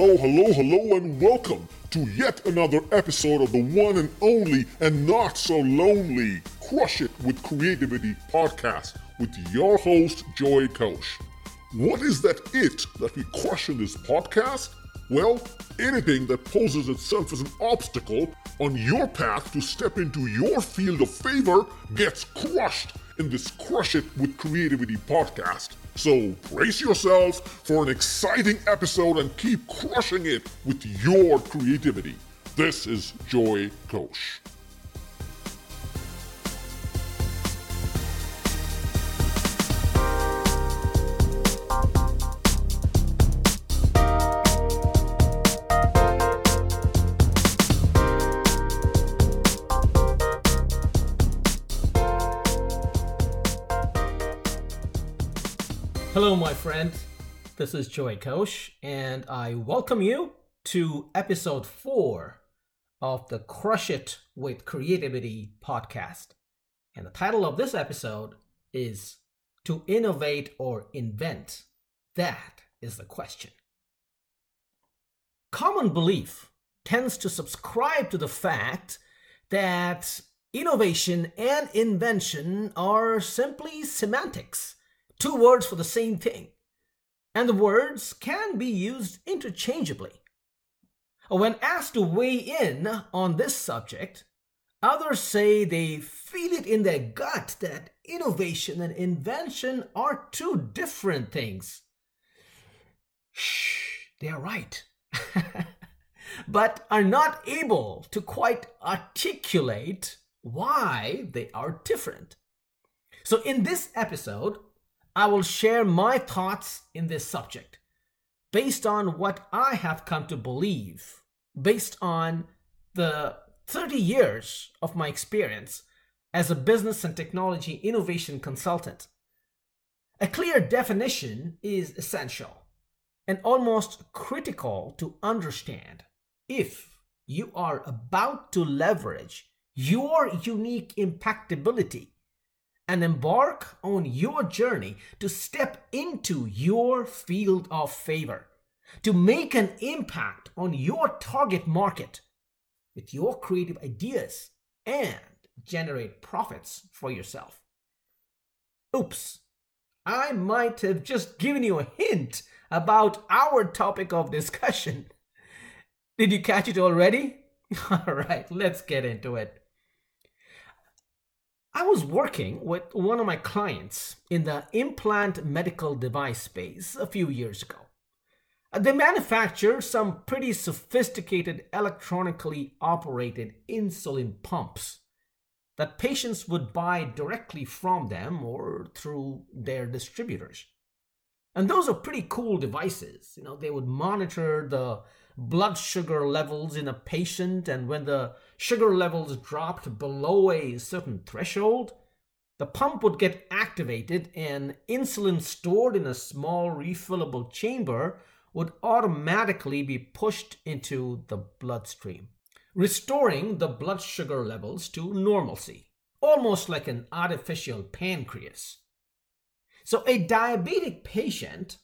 Hello, hello, hello, and welcome to yet another episode of the one and only and not so lonely Crush It with Creativity podcast with your host, Joy Kosh. What is that it that we crush in this podcast? Well, anything that poses itself as an obstacle on your path to step into your field of favor gets crushed in this Crush It with Creativity podcast. So brace yourselves for an exciting episode and keep crushing it with your creativity. This is Joy Kosh. My friend. This is Joy Kosh, and I welcome you to episode four of the Crush It with Creativity podcast. And the title of this episode is To Innovate or Invent? That is the question. Common belief tends to subscribe to the fact that innovation and invention are simply semantics two words for the same thing, and the words can be used interchangeably. When asked to weigh in on this subject, others say they feel it in their gut that innovation and invention are two different things. Shh, they are right. but are not able to quite articulate why they are different. So, in this episode, I will share my thoughts in this subject based on what I have come to believe, based on the 30 years of my experience as a business and technology innovation consultant. A clear definition is essential and almost critical to understand if you are about to leverage your unique impactability and embark on your journey to step into your field of favor, to make an impact on your target market with your creative ideas and generate profits for yourself. Oops, I might have just given you a hint about our topic of discussion. Did you catch it already? All right, let's get into it. I was working with one of my clients in the implant medical device space a few years ago. They manufacture some pretty sophisticated electronically operated insulin pumps that patients would buy directly from them or through their distributors. And those are pretty cool devices. You know, they would monitor the blood sugar levels in a patient, and when the sugar levels dropped below a certain threshold, the pump would get activated and insulin stored in a small refillable chamber would automatically be pushed into the bloodstream, restoring the blood sugar levels to normalcy, almost like an artificial pancreas. So, a diabetic patient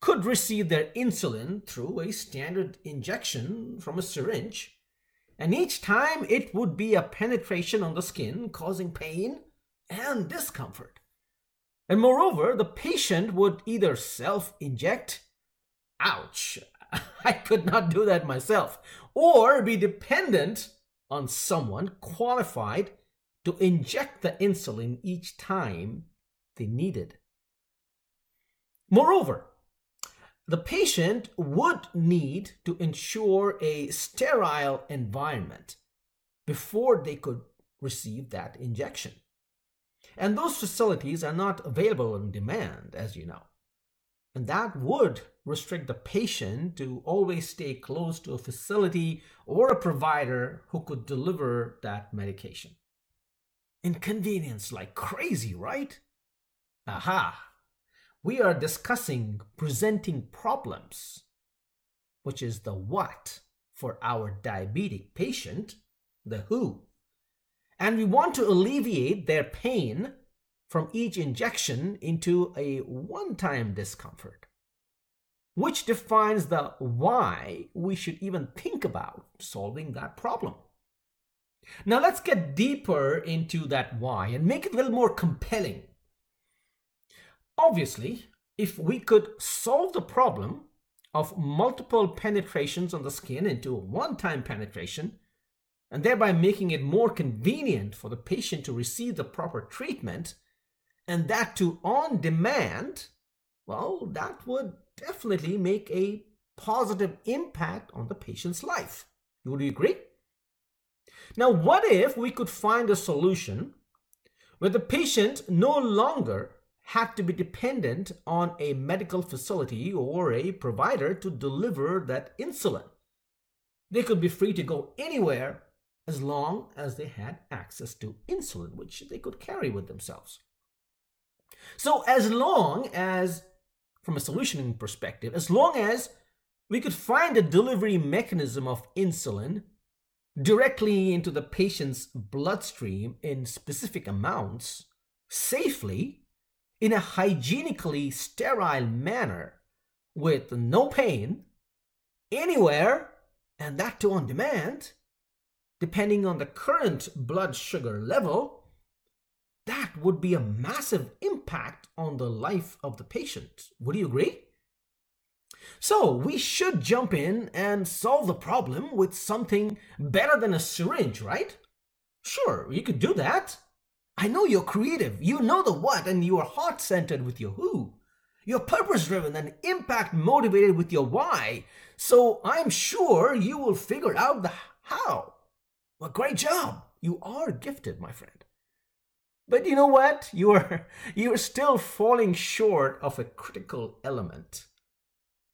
could receive their insulin through a standard injection from a syringe, and each time it would be a penetration on the skin, causing pain and discomfort. And moreover, the patient would either self inject, ouch, I could not do that myself, or be dependent on someone qualified to inject the insulin each time they needed. Moreover, the patient would need to ensure a sterile environment before they could receive that injection. And those facilities are not available on demand, as you know. And that would restrict the patient to always stay close to a facility or a provider who could deliver that medication. Inconvenience like crazy, right? Aha! We are discussing presenting problems, which is the what for our diabetic patient, the who. And we want to alleviate their pain from each injection into a one time discomfort. which defines the why we should even think about solving that problem. Now let's get deeper into that why and make it a little more compelling. Obviously, if we could solve the problem of multiple penetrations on the skin into a one time penetration, and thereby making it more convenient for the patient to receive the proper treatment, and that to on demand, well, that would definitely make a positive impact on the patient's life. Would you agree? Now, what if we could find a solution where the patient no longer had to be dependent on a medical facility or a provider to deliver that insulin? They could be free to go anywhere as long as they had access to insulin, which they could carry with themselves. So, as long as, from a solutioning perspective, as long as we could find a delivery mechanism of insulin directly into the patient's bloodstream in specific amounts safely in a hygienically sterile manner with no pain anywhere and that too on demand depending on the current blood sugar level, that would be a massive impact on the life of the patient. Would you agree? So, we should jump in and solve the problem with something better than a syringe, right? Sure, you could do that. I know you're creative. You know the what, and you are heart centered with your who. You're purpose driven and impact motivated with your why. So, I'm sure you will figure out the how. Well, great job. You are gifted, my friend. But you know what? You are you are still falling short of a critical element.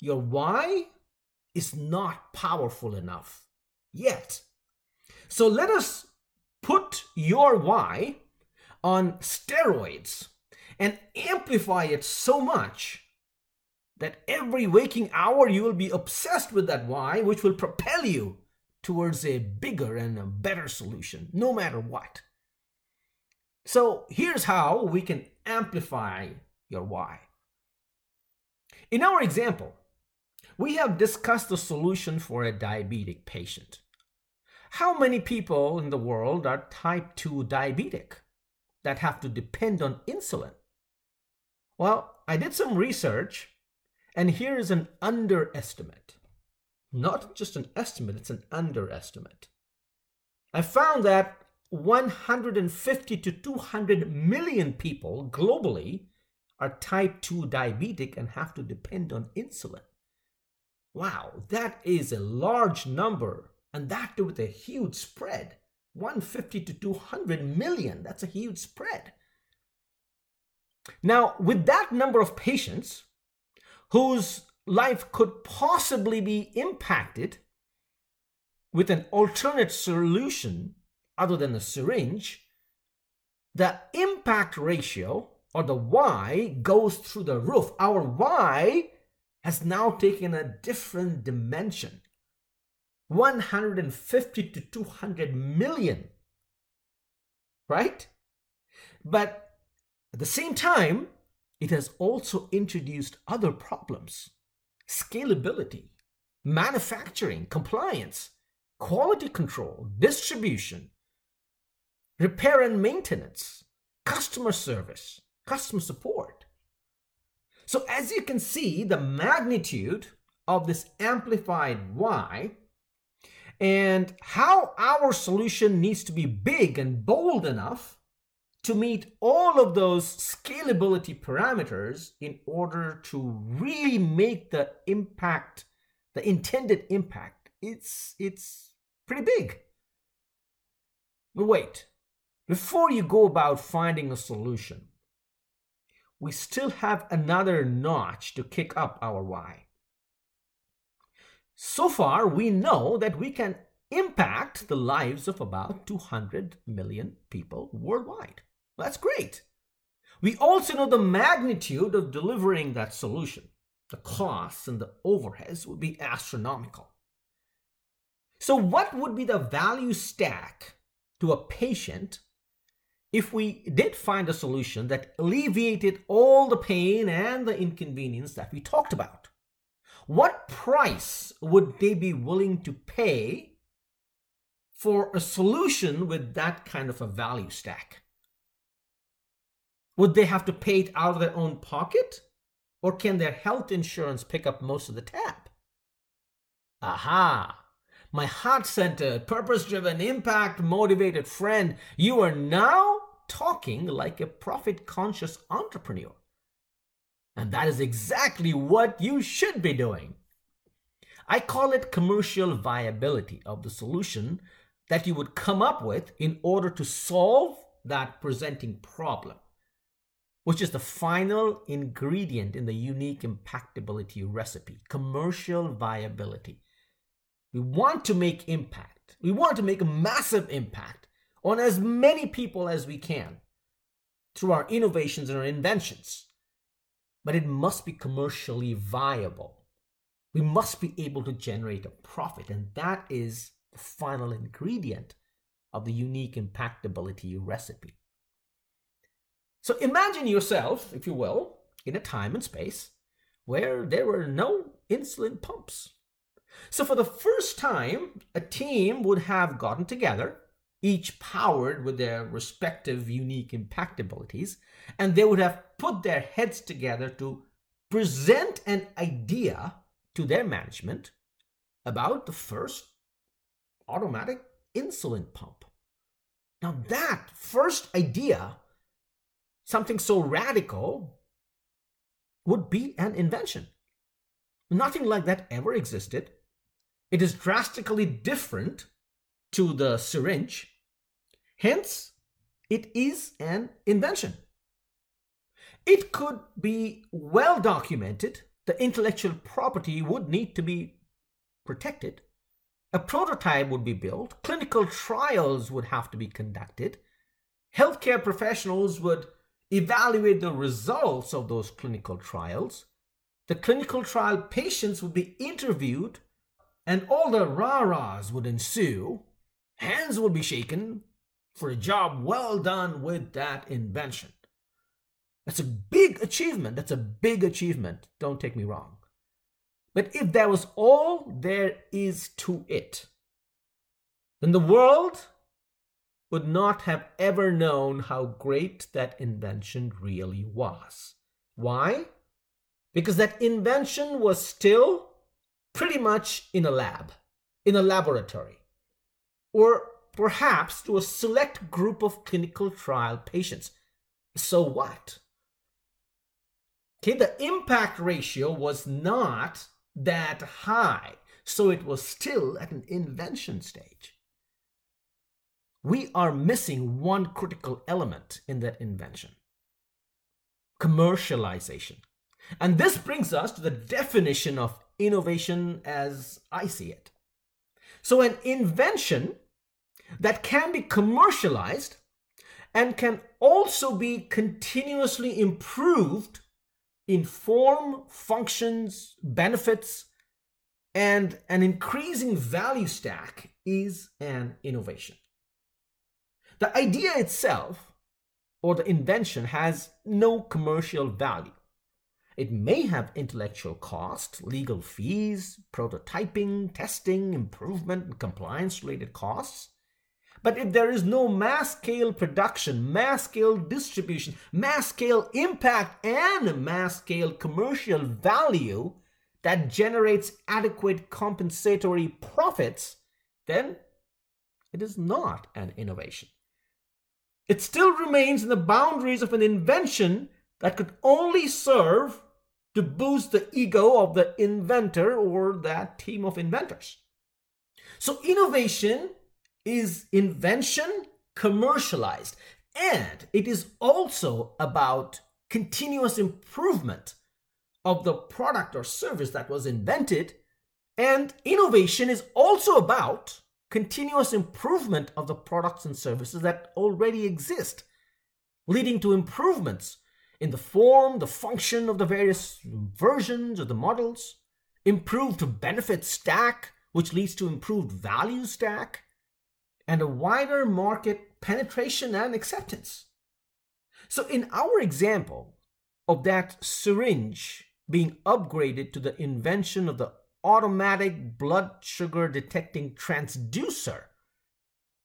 Your why is not powerful enough yet. So let us put your why on steroids and amplify it so much that every waking hour you will be obsessed with that why, which will propel you towards a bigger and a better solution, no matter what. So here's how we can amplify your why. In our example, we have discussed the solution for a diabetic patient. How many people in the world are type 2 diabetic that have to depend on insulin? Well, I did some research, and here is an underestimate not just an estimate, it's an underestimate. I found that 150 to 200 million people globally are type 2 diabetic and have to depend on insulin. Wow, that is a large number, and that with a huge spread. 150 to 200 million, that's a huge spread. Now, with that number of patients whose life could possibly be impacted with an alternate solution other than a syringe, the impact ratio or the why goes through the roof. Our why has now taken a different dimension 150 to 200 million. Right? But at the same time, it has also introduced other problems scalability, manufacturing, compliance, quality control, distribution, repair and maintenance, customer service, customer support. So, as you can see, the magnitude of this amplified why and how our solution needs to be big and bold enough to meet all of those scalability parameters in order to really make the impact, the intended impact, it's, it's pretty big. But wait, before you go about finding a solution, we still have another notch to kick up our why. So far, we know that we can impact the lives of about 200 million people worldwide. That's great. We also know the magnitude of delivering that solution. The costs and the overheads would be astronomical. So, what would be the value stack to a patient if we did find a solution that alleviated all the pain and the inconvenience that we talked about? What price would they be willing to pay for a solution with that kind of a value stack? Would they have to pay it out of their own pocket? Or can their health insurance pick up most of the tab? Aha! My heart centered, purpose driven, impact motivated friend, you are now talking like a profit conscious entrepreneur. And that is exactly what you should be doing. I call it commercial viability of the solution that you would come up with in order to solve that presenting problem, which is the final ingredient in the unique impactability recipe commercial viability. We want to make impact. We want to make a massive impact on as many people as we can through our innovations and our inventions. But it must be commercially viable. We must be able to generate a profit, and that is the final ingredient of the unique impactability recipe. So imagine yourself, if you will, in a time and space where there were no insulin pumps. So, for the first time, a team would have gotten together, each powered with their respective unique impactabilities, and they would have put their heads together to present an idea to their management about the first automatic insulin pump. Now, that first idea, something so radical, would be an invention. Nothing like that ever existed. It is drastically different to the syringe. Hence, it is an invention. It could be well documented. The intellectual property would need to be protected. A prototype would be built. Clinical trials would have to be conducted. Healthcare professionals would evaluate the results of those clinical trials. The clinical trial patients would be interviewed and all the rah-rahs would ensue. Hands would be shaken for a job well done with that invention. That's a big achievement. That's a big achievement. Don't take me wrong. But if that was all there is to it, then the world would not have ever known how great that invention really was. Why? Because that invention was still pretty much in a lab, in a laboratory, or perhaps to a select group of clinical trial patients. So what? Okay, the impact ratio was not that high, so it was still at an invention stage. We are missing one critical element in that invention commercialization. And this brings us to the definition of innovation as I see it. So, an invention that can be commercialized and can also be continuously improved in form, functions, benefits, and an increasing value stack is an innovation. The idea itself or the invention has no commercial value. It may have intellectual cost, legal fees, prototyping, testing, improvement, and compliance related costs. But if there is no mass scale production, mass scale distribution, mass scale impact, and mass scale commercial value that generates adequate compensatory profits, then it is not an innovation. It still remains in the boundaries of an invention that could only serve to boost the ego of the inventor or that team of inventors. So, innovation is invention commercialized, and it is also about continuous improvement of the product or service that was invented. And innovation is also about continuous improvement of the products and services that already exist, leading to improvements in the form, the function of the various versions of the models, improved benefit stack, which leads to improved value stack, and a wider market penetration and acceptance. So, in our example of that syringe being upgraded to the invention of the automatic blood sugar detecting transducer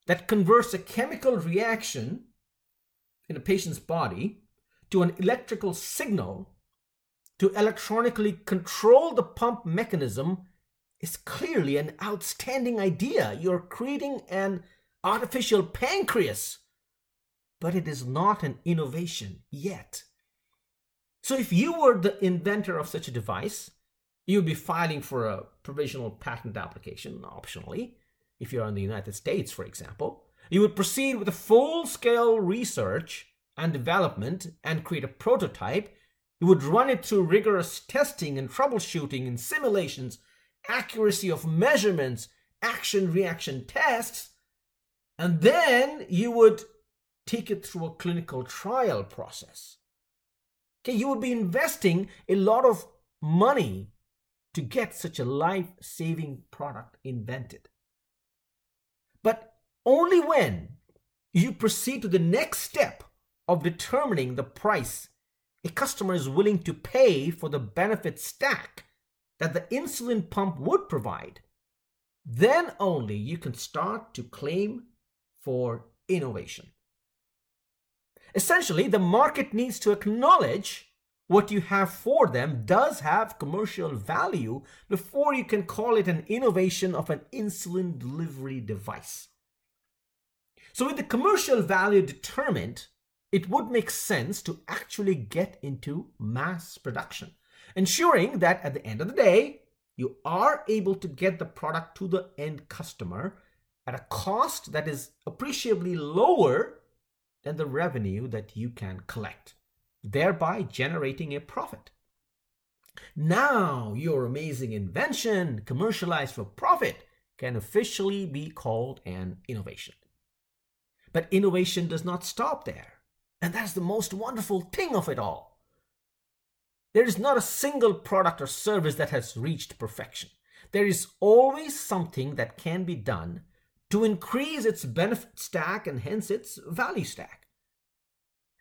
that converts a chemical reaction in a patient's body to an electrical signal to electronically control the pump mechanism is clearly an outstanding idea. You're creating an artificial pancreas, but it is not an innovation yet. So, if you were the inventor of such a device, you would be filing for a provisional patent application optionally, if you're in the United States, for example. You would proceed with a full scale research and development and create a prototype. You would run it through rigorous testing and troubleshooting and simulations, accuracy of measurements, action reaction tests, and then you would take it through a clinical trial process. Okay, you would be investing a lot of money to get such a life saving product invented. But only when you proceed to the next step of determining the price a customer is willing to pay for the benefit stack that the insulin pump would provide, then only you can start to claim for innovation. Essentially, the market needs to acknowledge what you have for them does have commercial value before you can call it an innovation of an insulin delivery device. So, with the commercial value determined, it would make sense to actually get into mass production, ensuring that at the end of the day, you are able to get the product to the end customer at a cost that is appreciably lower than the revenue that you can collect thereby generating a profit. Now, your amazing invention, commercialized for profit, can officially be called an innovation. But innovation does not stop there. And that's the most wonderful thing of it all. There is not a single product or service that has reached perfection. There is always something that can be done to increase its benefit stack and hence its value stack.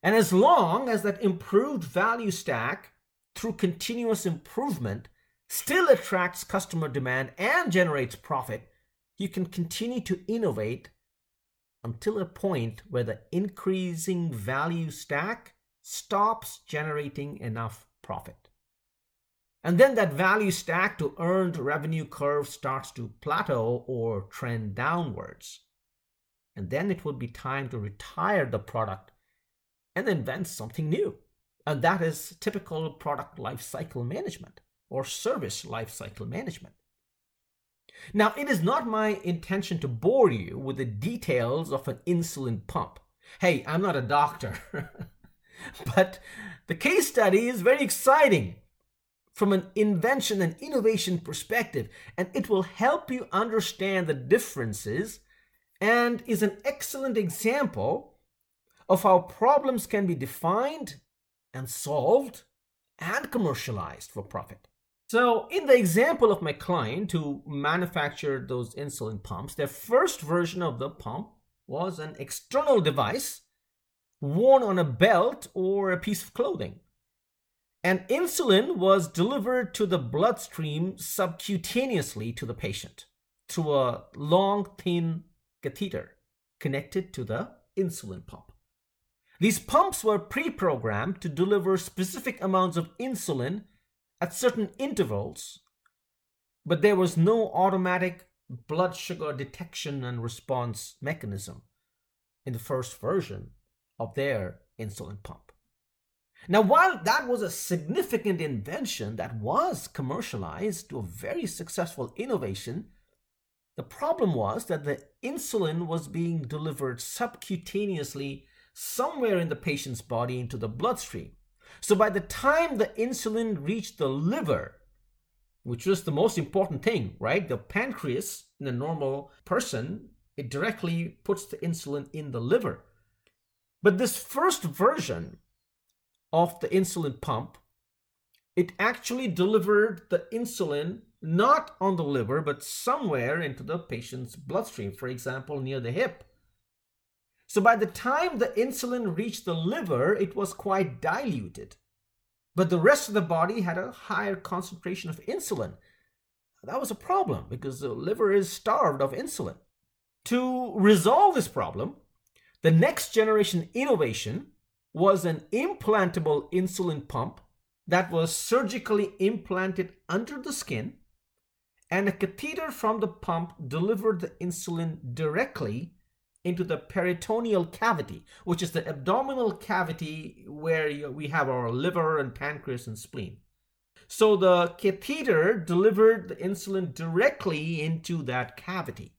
And as long as that improved value stack through continuous improvement still attracts customer demand and generates profit, you can continue to innovate until a point where the increasing value stack stops generating enough profit. And then that value stack to earned revenue curve starts to plateau or trend downwards. And then it would be time to retire the product and invent something new. And that is typical product lifecycle management or service lifecycle management. Now, it is not my intention to bore you with the details of an insulin pump. Hey, I'm not a doctor. but the case study is very exciting from an invention and innovation perspective, and it will help you understand the differences and is an excellent example of how problems can be defined and solved and commercialized for profit. So, in the example of my client who manufactured those insulin pumps, their first version of the pump was an external device worn on a belt or a piece of clothing. And insulin was delivered to the bloodstream subcutaneously to the patient through a long, thin catheter connected to the insulin pump. These pumps were pre programmed to deliver specific amounts of insulin at certain intervals, but there was no automatic blood sugar detection and response mechanism in the first version of their insulin pump. Now, while that was a significant invention that was commercialized to a very successful innovation, the problem was that the insulin was being delivered subcutaneously somewhere in the patient's body into the bloodstream. So by the time the insulin reached the liver, which was the most important thing, right? The pancreas in a normal person, it directly puts the insulin in the liver. But this first version of the insulin pump, it actually delivered the insulin not on the liver, but somewhere into the patient's bloodstream, for example, near the hip. So by the time the insulin reached the liver, it was quite diluted. but the rest of the body had a higher concentration of insulin. That was a problem because the liver is starved of insulin. To resolve this problem, the next generation innovation was an implantable insulin pump that was surgically implanted under the skin, and a catheter from the pump delivered the insulin directly into the peritoneal cavity, which is the abdominal cavity where we have our liver and pancreas and spleen. So the catheter delivered the insulin directly into that cavity.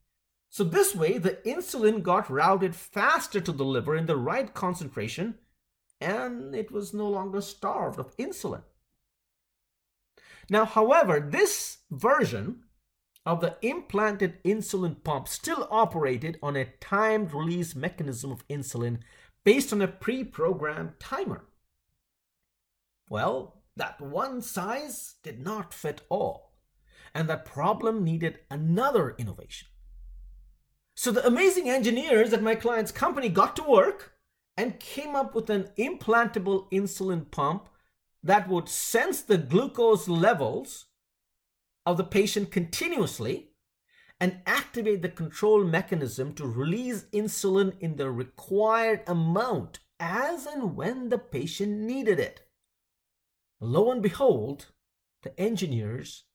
So this way, the insulin got routed faster to the liver in the right concentration, and it was no longer starved of insulin. Now, however, this version of the implanted insulin pump still operated on a timed release mechanism of insulin based on a pre programmed timer. Well, that one size did not fit all, and that problem needed another innovation. So the amazing engineers at my client's company got to work and came up with an implantable insulin pump that would sense the glucose levels of the patient continuously and activate the control mechanism to release insulin in the required amount as and when the patient needed it. Lo and behold, the engineers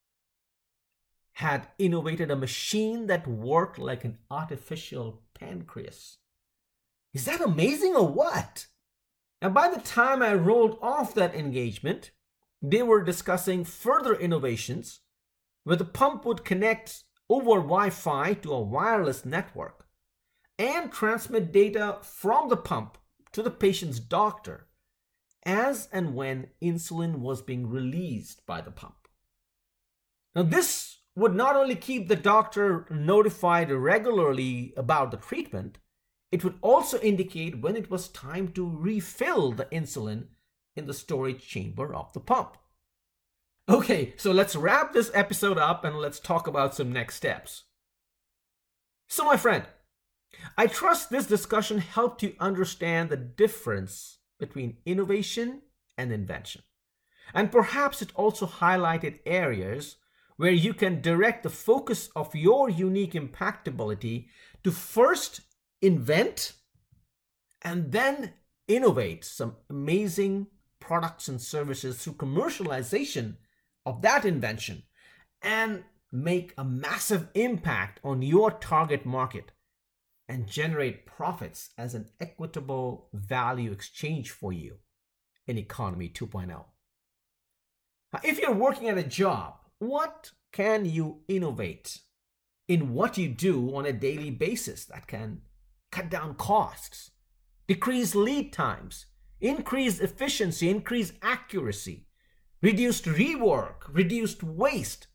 had innovated a machine that worked like an artificial pancreas. Is that amazing or what? And by the time I rolled off that engagement, they were discussing further innovations where the pump would connect over Wi Fi to a wireless network and transmit data from the pump to the patient's doctor as and when insulin was being released by the pump. Now, this would not only keep the doctor notified regularly about the treatment, it would also indicate when it was time to refill the insulin in the storage chamber of the pump. Okay, so let's wrap this episode up and let's talk about some next steps. So, my friend, I trust this discussion helped you understand the difference between innovation and invention. And perhaps it also highlighted areas where you can direct the focus of your unique impactability to first invent and then innovate some amazing products and services through commercialization of that invention and make a massive impact on your target market and generate profits as an equitable value exchange for you in Economy 2.0. Now, if you're working at a job what can you innovate in what you do on a daily basis that can cut down costs, decrease lead times, increase efficiency, increase accuracy, reduced rework, reduced waste,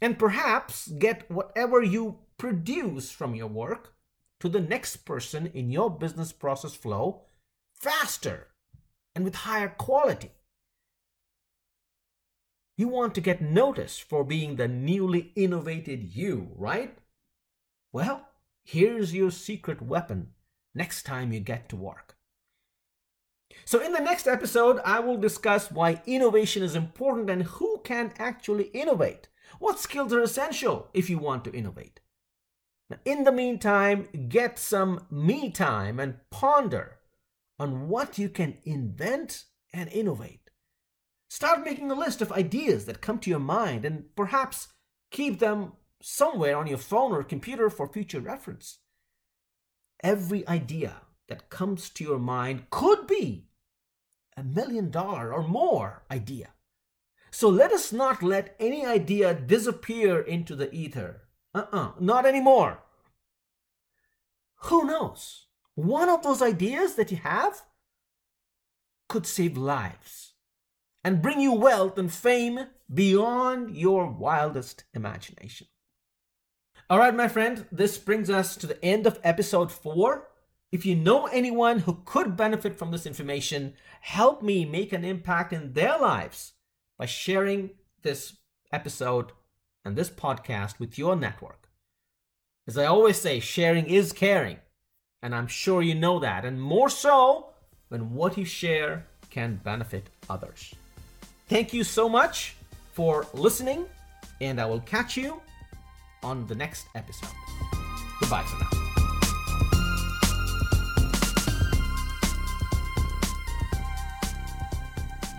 and perhaps get whatever you produce from your work to the next person in your business process flow faster and with higher quality. You want to get noticed for being the newly innovated you, right? Well, here's your secret weapon next time you get to work. So, in the next episode, I will discuss why innovation is important and who can actually innovate. What skills are essential if you want to innovate? Now, in the meantime, get some me time and ponder on what you can invent and innovate. Start making a list of ideas that come to your mind and perhaps keep them somewhere on your phone or computer for future reference. Every idea that comes to your mind could be a million dollar or more idea. So let us not let any idea disappear into the ether. Uh uh-uh, uh, not anymore. Who knows? One of those ideas that you have could save lives and bring you wealth and fame beyond your wildest imagination. All right, my friend, this brings us to the end of episode four. If you know anyone who could benefit from this information, help me make an impact in their lives by sharing this episode and this podcast with your network. As I always say, sharing is caring. And I'm sure you know that. And more so when what you share can benefit others. Thank you so much for listening, and I will catch you on the next episode. Goodbye for now.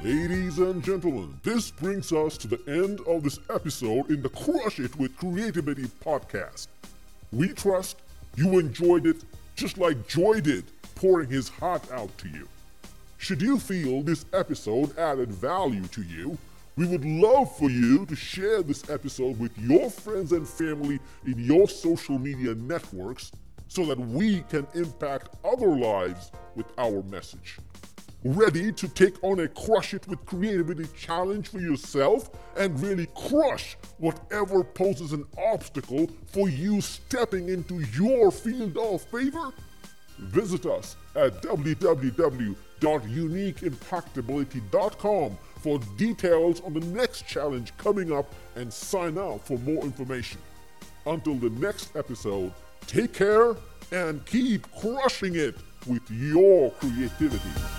Ladies and gentlemen, this brings us to the end of this episode in the Crush It with Creativity podcast. We trust you enjoyed it just like Joy did, pouring his heart out to you. Should you feel this episode added value to you, we would love for you to share this episode with your friends and family in your social media networks so that we can impact other lives with our message. Ready to take on a Crush It with Creativity challenge for yourself and really crush whatever poses an obstacle for you stepping into your field of favor? Visit us at www.uniqueimpactability.com for details on the next challenge coming up and sign up for more information. Until the next episode, take care and keep crushing it with your creativity.